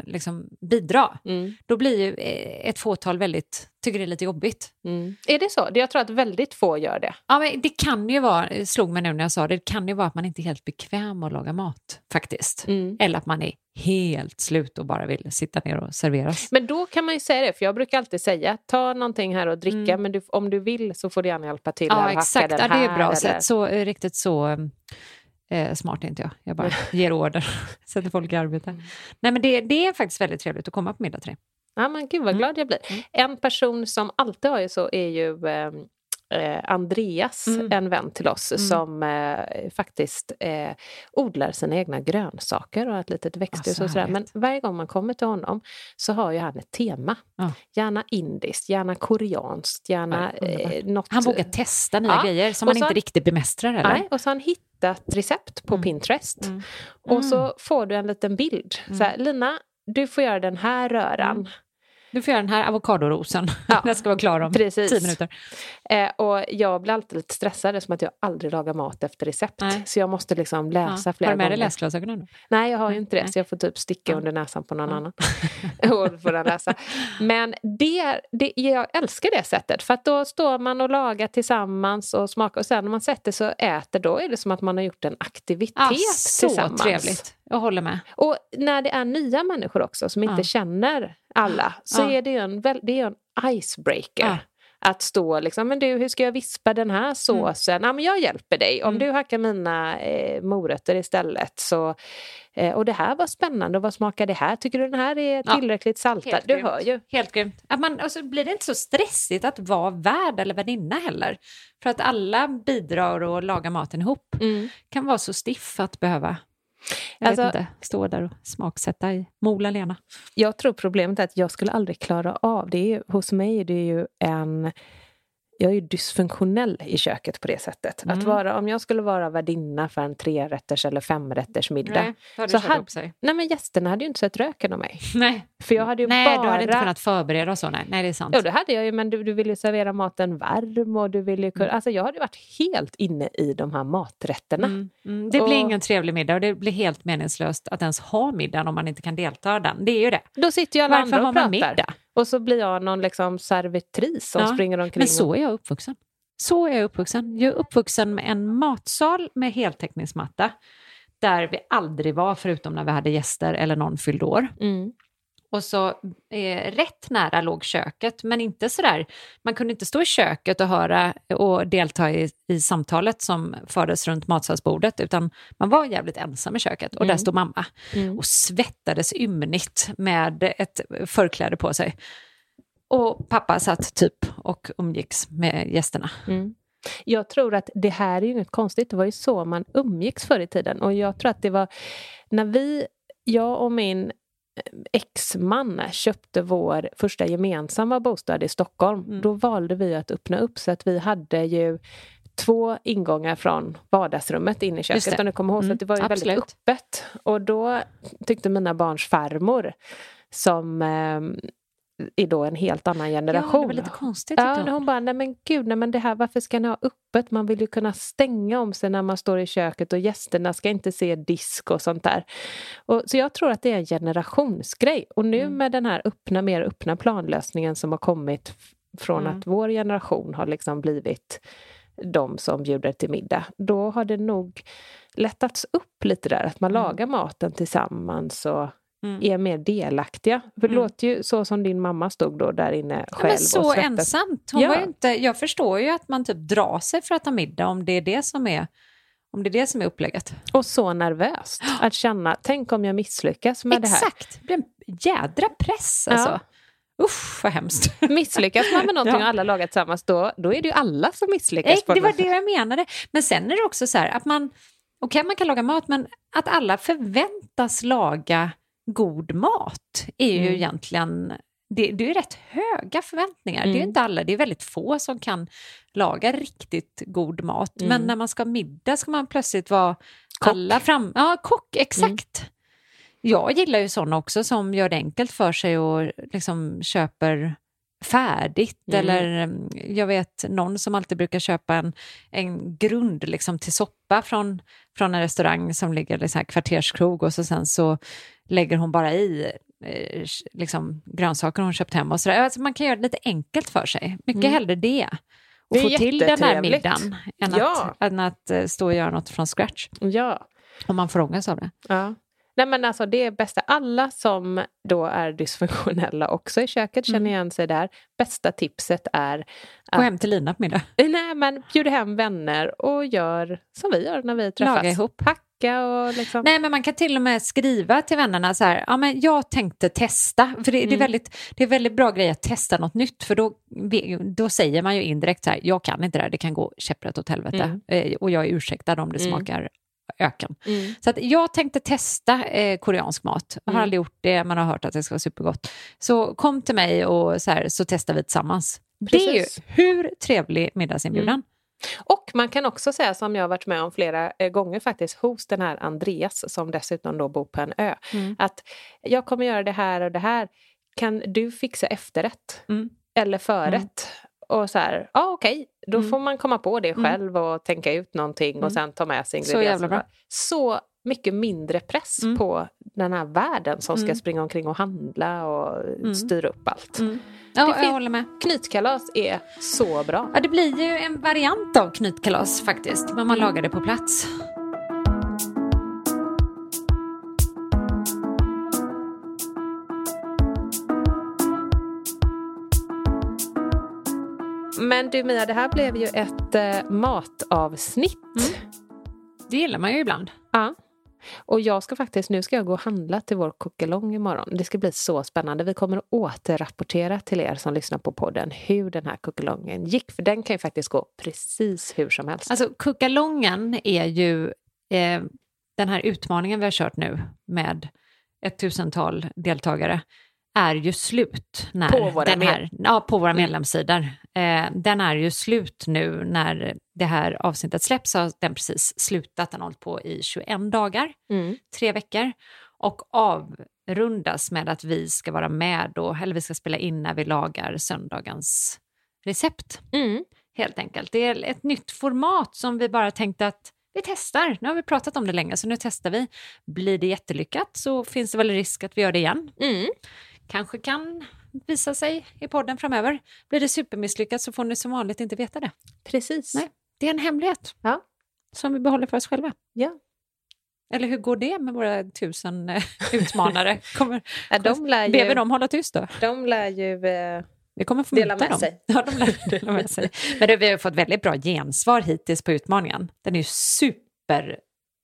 Speaker 2: liksom, bidra,
Speaker 1: Mm.
Speaker 2: då blir ju eh, ett fåtal väldigt, tycker det är lite jobbigt.
Speaker 1: Mm. Är det så? Jag tror att väldigt få gör det.
Speaker 2: Ja, men det kan ju vara, slog mig nu när jag sa det, det kan ju vara att man inte är helt bekväm att laga mat faktiskt.
Speaker 1: Mm.
Speaker 2: Eller att man är helt slut och bara vill sitta ner och serveras.
Speaker 1: Men då kan man ju säga det, för jag brukar alltid säga ta någonting här och dricka, men du, om du vill så får du gärna hjälpa till.
Speaker 2: Mm. Ja, exakt. Ja, det är ett bra
Speaker 1: eller-
Speaker 2: sätt. Så, eh, riktigt så eh, smart är inte jag. Jag bara [laughs] ger order, sätter folk i arbete.
Speaker 1: Mm.
Speaker 2: Nej, men det, det är faktiskt väldigt trevligt att komma på middag till dig.
Speaker 1: Ja, men gud vad
Speaker 2: Mm.
Speaker 1: glad jag blir. En person som alltid har ju så är ju eh, eh, Andreas,
Speaker 2: Mm.
Speaker 1: en vän till oss, som eh, faktiskt eh, odlar sina egna grönsaker och har ett litet växthus
Speaker 2: så
Speaker 1: och sådär. Men varje gång man kommer till honom så har ju han ett tema.
Speaker 2: Ja.
Speaker 1: Gärna indiskt, gärna koreanskt, gärna
Speaker 2: Ja,
Speaker 1: eh, något...
Speaker 2: Han vågar testa nya
Speaker 1: Ja,
Speaker 2: grejer som
Speaker 1: så-
Speaker 2: inte riktigt bemästrar. Eller?
Speaker 1: Nej, och så han hittat recept på
Speaker 2: Mm.
Speaker 1: Pinterest.
Speaker 2: Mm.
Speaker 1: Och så får du en liten bild. Så här, Lina, du får göra den här röran.
Speaker 2: Du får göra den här avokadorosen. [laughs]
Speaker 1: Ja,
Speaker 2: Den ska vara klar om
Speaker 1: precis.
Speaker 2: tio minuter.
Speaker 1: Eh, och jag blir alltid lite stressad som att jag aldrig lagar mat efter recept.
Speaker 2: Nej.
Speaker 1: Så jag måste liksom
Speaker 2: Ja.
Speaker 1: läsa
Speaker 2: Har
Speaker 1: flera
Speaker 2: du med dig
Speaker 1: gånger.
Speaker 2: läsglasögonen?
Speaker 1: Nej, jag har ju inte det.
Speaker 2: nej.
Speaker 1: Så jag får typ sticka
Speaker 2: Ja.
Speaker 1: under näsan på någon
Speaker 2: Ja.
Speaker 1: annan. [laughs] och får den läsa. Men det, det, jag älskar det sättet. För att då står man och lagar tillsammans och smakar. Och sen när man sätter sig och äter, då är det som att man har gjort en aktivitet
Speaker 2: Ja, så
Speaker 1: tillsammans.
Speaker 2: trevligt. Jag håller med.
Speaker 1: Och när det är nya människor också som inte
Speaker 2: Ja.
Speaker 1: känner alla så
Speaker 2: Ja.
Speaker 1: är det en, det är en icebreaker.
Speaker 2: Ja.
Speaker 1: Att stå liksom, men du hur ska jag vispa den här såsen? Ja men jag hjälper dig. Om
Speaker 2: Mm.
Speaker 1: du hackar mina eh, morötter istället så eh, och det här var spännande och vad smakar det här? Tycker du den här är
Speaker 2: Ja,
Speaker 1: tillräckligt saltad?
Speaker 2: Helt
Speaker 1: Du
Speaker 2: grymt.
Speaker 1: hör ju.
Speaker 2: Helt grymt. Att man, och så blir det inte så stressigt att vara värd eller värdinna heller. För att alla bidrar och lagar maten ihop. kan vara så stiff att behöva jag
Speaker 1: Alltså-
Speaker 2: vet inte, stå där och smaksätta i mola Lena.
Speaker 1: Jag tror problemet är att jag skulle aldrig klara av det. Är hos mig är det ju en... Jag är dysfunktionell i köket på det sättet.
Speaker 2: Mm.
Speaker 1: Att vara, om jag skulle vara värdinna för en trerätters eller femrätters middag.
Speaker 2: Nej, hade
Speaker 1: så hade-. Nej men gästerna hade ju inte sett röken av mig. [laughs]
Speaker 2: Nej,
Speaker 1: För jag hade ju
Speaker 2: nej
Speaker 1: bara...
Speaker 2: du hade inte kunnat förbereda och så. Nej, nej det är sant.
Speaker 1: Jo det hade jag ju men du, du vill ju servera maten varm och du vill ju kunna...
Speaker 2: Mm.
Speaker 1: Alltså jag hade varit helt inne i de här maträtterna.
Speaker 2: Mm, mm. Det blir
Speaker 1: Och-
Speaker 2: ingen trevlig middag och det blir helt meningslöst att ens ha middagen om man inte kan delta i den. Det är ju det.
Speaker 1: Då sitter ju alla
Speaker 2: Varför
Speaker 1: andra och
Speaker 2: har man
Speaker 1: pratar.
Speaker 2: middag?
Speaker 1: Och så blir jag någon liksom servitris som
Speaker 2: Ja,
Speaker 1: springer omkring.
Speaker 2: Men så är jag uppvuxen. Så är jag uppvuxen. Jag är uppvuxen med en matsal med heltäckningsmatta där vi aldrig var förutom när vi hade gäster eller någon fyllde år.
Speaker 1: Mm.
Speaker 2: Och så eh, rätt nära låg köket, men inte sådär, man kunde inte stå i köket och höra och delta i, i samtalet som fördes runt matsalsbordet, utan man var jävligt ensam i köket och där stod mamma
Speaker 1: Mm.
Speaker 2: och svettades ymnigt med ett förkläde på sig. Och pappa satt typ och umgicks med gästerna.
Speaker 1: Mm. Jag tror att det här är ju inget konstigt. Det var ju så man umgicks förr i tiden. Och jag tror att det var när vi, jag och min exman köpte vår första gemensamma bostad i Stockholm.
Speaker 2: Mm.
Speaker 1: Då valde vi att öppna upp så att vi hade ju två ingångar från vardagsrummet in i köket. Om du kommer ihåg, så
Speaker 2: Mm,
Speaker 1: att det var ju väldigt
Speaker 2: absolut.
Speaker 1: öppet. Och då tyckte mina barns farmor som eh, är då en helt annan
Speaker 2: Ja,
Speaker 1: generation.
Speaker 2: det var lite konstigt.
Speaker 1: Ja,
Speaker 2: hon.
Speaker 1: bara, nej men gud, nej men det här, varför ska ni ha öppet? Man vill ju kunna stänga om sig när man står i köket och gästerna ska inte se disk och sånt där. Och, så jag tror att det är en generationsgrej. Och nu
Speaker 2: Mm.
Speaker 1: med den här öppna, mer öppna planlösningen som har kommit från
Speaker 2: Mm.
Speaker 1: att vår generation har liksom blivit de som bjuder till middag. Då har det nog lättats upp lite där, att man
Speaker 2: Mm.
Speaker 1: lagar maten tillsammans och
Speaker 2: Mm.
Speaker 1: är mer delaktiga. För det
Speaker 2: Mm.
Speaker 1: låter ju så som din mamma stod då där inne
Speaker 2: Ja,
Speaker 1: själv
Speaker 2: men
Speaker 1: och
Speaker 2: så
Speaker 1: svettades.
Speaker 2: ensamt. Hon
Speaker 1: Ja.
Speaker 2: var inte, jag förstår ju att man typ drar sig för att ha middag om det är det som är, om det är, det som är upplägget.
Speaker 1: Och så nervöst. [gasps] Att känna, tänk om jag misslyckas med
Speaker 2: Exakt, det blir en jädra press
Speaker 1: Ja.
Speaker 2: alltså. Usch vad hemskt.
Speaker 1: det [laughs] här. Misslyckas man med någonting
Speaker 2: Ja.
Speaker 1: och alla lagar tillsammans, då, då är det ju alla som misslyckas.
Speaker 2: Nej, det var det jag menade. Men sen är det också så här att man, okej man kan laga mat, men att alla förväntas laga god mat är ju
Speaker 1: Mm.
Speaker 2: egentligen, det, det är rätt höga förväntningar. Det är
Speaker 1: Mm.
Speaker 2: inte alla, det är väldigt få som kan laga riktigt god mat. Men
Speaker 1: Mm.
Speaker 2: när man ska ha middag ska man plötsligt vara
Speaker 1: Kock.
Speaker 2: alla fram... Ja, kock, exakt. Jag gillar ju sådana också som gör det enkelt för sig och liksom köper färdigt.
Speaker 1: Mm.
Speaker 2: Eller mm, jag vet någon som alltid brukar köpa en, en grund liksom till soppa från, från en restaurang som ligger i så här kvarterskrog och så sen så lägger hon bara i eh, liksom, grönsaker hon köpt hem och sådär. Alltså man kan göra det lite enkelt för sig. Mycket
Speaker 1: Mm.
Speaker 2: hellre det. Och
Speaker 1: Det
Speaker 2: få till den här middagen än,
Speaker 1: Ja.
Speaker 2: att, än att eh, stå och göra något från scratch.
Speaker 1: Ja.
Speaker 2: Om man får ångest av det.
Speaker 1: ja. Nej men alltså det är bästa, alla som då är dysfunktionella också i köket känner
Speaker 2: Mm.
Speaker 1: igen sig där. Bästa tipset är
Speaker 2: Gå
Speaker 1: att
Speaker 2: hem till Lina på middag.
Speaker 1: nej, men bjud hem vänner och gör som vi gör när vi träffas.
Speaker 2: Laga ihop.
Speaker 1: Hacka och liksom...
Speaker 2: Nej, men man kan till och med skriva till vännerna så här, ja men jag tänkte testa, för det, det, är,
Speaker 1: Mm.
Speaker 2: väldigt, det är väldigt bra grej att testa något nytt, för då, då säger man ju indirekt så här, jag kan inte det här, det kan gå käpprätt åt helvete,
Speaker 1: Mm.
Speaker 2: eh, och jag är ursäktad om det
Speaker 1: Mm.
Speaker 2: smakar öken.
Speaker 1: Mm.
Speaker 2: Så att jag tänkte testa eh, koreansk mat, jag har
Speaker 1: Mm.
Speaker 2: aldrig gjort det, man har hört att det ska vara supergott. Så kom till mig och så, här, så testar vi tillsammans. Det är ju
Speaker 1: Precis.
Speaker 2: hur trevlig middagsinbjudan.
Speaker 1: Och man kan också säga som jag har varit med om flera eh, gånger faktiskt hos den här Andreas som dessutom då bor på en ö.
Speaker 2: Mm.
Speaker 1: Att jag kommer göra det här och det här. Kan du fixa efterrätt?
Speaker 2: Mm.
Speaker 1: Eller förrätt? Och så här, ja okej, då
Speaker 2: Mm.
Speaker 1: får man komma på det
Speaker 2: Mm.
Speaker 1: själv och tänka ut någonting
Speaker 2: Mm.
Speaker 1: och sen ta med sig
Speaker 2: Så jävla
Speaker 1: ingredienserna.
Speaker 2: bra.
Speaker 1: Så mycket mindre press
Speaker 2: Mm.
Speaker 1: på den här världen som ska
Speaker 2: Mm.
Speaker 1: springa omkring och handla och
Speaker 2: Mm.
Speaker 1: styra upp allt.
Speaker 2: Ja,
Speaker 1: Det
Speaker 2: jag håller med.
Speaker 1: Knytkalas är så bra.
Speaker 2: Ja, det blir ju en variant av knytkalas faktiskt, men man lagar det på plats.
Speaker 1: Men du Mia, det här blev ju ett eh, matavsnitt.
Speaker 2: Det gillar man ju ibland.
Speaker 1: Ja. Och jag ska faktiskt, nu ska jag gå och handla till vår kokelong imorgon. Det ska bli så spännande. Vi kommer att återrapportera till er som lyssnar på podden hur den här kokelongen gick. För den kan ju faktiskt gå precis hur som helst.
Speaker 2: Alltså kuckalongen är ju eh, den här utmaningen vi har kört nu med ett tusental deltagare är ju slut när
Speaker 1: På våra
Speaker 2: den här, ja, på våra medlemssidor. Eh, den är ju slut nu när det här avsnittet släpps. Har den precis slutat. Den har hållit på i 21 dagar,
Speaker 1: Mm.
Speaker 2: tre veckor. Och avrundas med att vi ska vara med och, eller vi ska spela in när vi lagar söndagens recept
Speaker 1: Mm.
Speaker 2: helt enkelt. Det är ett nytt format som vi bara tänkte att vi testar. Nu har vi pratat om det länge, så nu testar vi. Blir det jättelyckat så finns det väl risk att vi gör det igen.
Speaker 1: Mm.
Speaker 2: Kanske kan visa sig i podden framöver. Blir det supermisslyckat så får ni som vanligt inte veta det.
Speaker 1: Precis.
Speaker 2: Nej. Det är en hemlighet
Speaker 1: Ja.
Speaker 2: som vi behåller för oss själva.
Speaker 1: Ja.
Speaker 2: Eller hur går det med våra tusen eh, utmanare? Kommer, [laughs]
Speaker 1: Ja, de lär ju,
Speaker 2: vi dem hålla tyst då?
Speaker 1: de lär ju eh,
Speaker 2: Vi kommer få
Speaker 1: Dela med
Speaker 2: dem.
Speaker 1: sig.
Speaker 2: Ja, de lär dela med sig. [laughs] Men det, vi har fått väldigt bra gensvar hittills på utmaningen. Den är ju super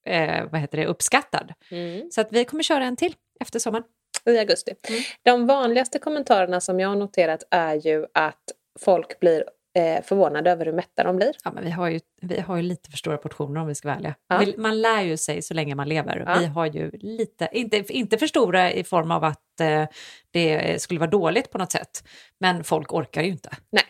Speaker 2: eh, vad heter det, uppskattad.
Speaker 1: mm.
Speaker 2: Så att vi kommer köra en till efter sommaren.
Speaker 1: I augusti.
Speaker 2: Mm.
Speaker 1: De vanligaste kommentarerna som jag har noterat är ju att folk blir eh, förvånade över hur mätta de blir.
Speaker 2: Ja, men vi, har ju, vi har ju lite för stora portioner om vi ska vara ärliga.
Speaker 1: Ja.
Speaker 2: Man lär ju sig så länge man lever.
Speaker 1: Ja.
Speaker 2: Vi har ju lite, inte, inte för stora i form av att eh, det skulle vara dåligt på något sätt. Men folk orkar ju inte.
Speaker 1: Nej.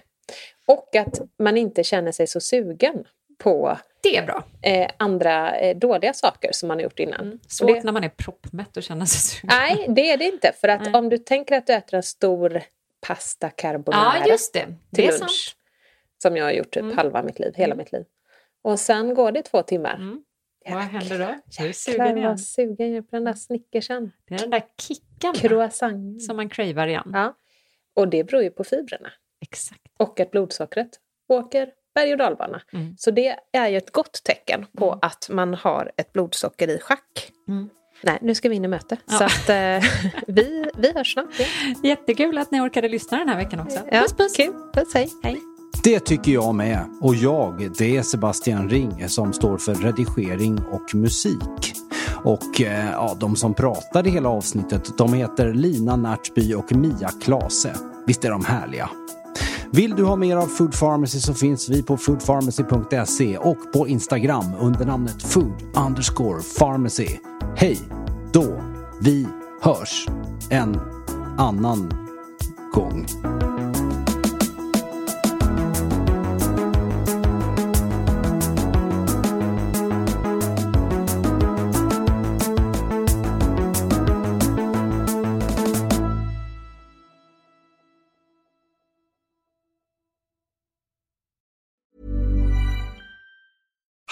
Speaker 1: Och att man inte känner sig så sugen på
Speaker 2: Det är bra.
Speaker 1: eh, andra eh, dåliga saker som man har gjort innan.
Speaker 2: Mm. Svårt
Speaker 1: det,
Speaker 2: när man är proppmätt och känner sig sugen.
Speaker 1: nej, det är det inte. För att
Speaker 2: Nej.
Speaker 1: om du tänker att du äter en stor pasta carbonara
Speaker 2: Ja, just det. Det
Speaker 1: till
Speaker 2: är
Speaker 1: lunch.
Speaker 2: sant.
Speaker 1: som jag har gjort typ
Speaker 2: Mm.
Speaker 1: halva mitt liv, hela mitt liv. Och sen går det två timmar.
Speaker 2: Mm. Vad händer då? Du är
Speaker 1: Jäklar
Speaker 2: sugen igen.
Speaker 1: vad sugen jag är på den där snickersen.
Speaker 2: Det är den där kicken?
Speaker 1: Croissant.
Speaker 2: som man cravar igen.
Speaker 1: Ja. Och det beror ju på fibrerna.
Speaker 2: Exakt.
Speaker 1: Och att blodsockret åker berg och dalbana.
Speaker 2: Mm.
Speaker 1: Så det är ju ett gott tecken på
Speaker 2: Mm.
Speaker 1: att man har ett blodsocker i schack.
Speaker 2: Mm.
Speaker 1: Nej, nu ska vi in i möte.
Speaker 2: Ja.
Speaker 1: Så att eh, [laughs] vi, vi hörs snart igen.
Speaker 2: Jättekul att ni orkade lyssna den här veckan också.
Speaker 1: Ja,
Speaker 2: puss puss!
Speaker 1: Kul. Puss, hej.
Speaker 2: Hej!
Speaker 3: Det tycker jag med. Och jag, det är Sebastian Ring som står för redigering och musik. Och eh, ja, de som pratade hela avsnittet, de heter Lina Närtby och Mia Klase. Visst är de härliga? Vill du ha mer av Food Pharmacy så finns vi på foodpharmacy.se och på Instagram under namnet food underscore pharmacy. Hej då! Vi hörs en annan gång.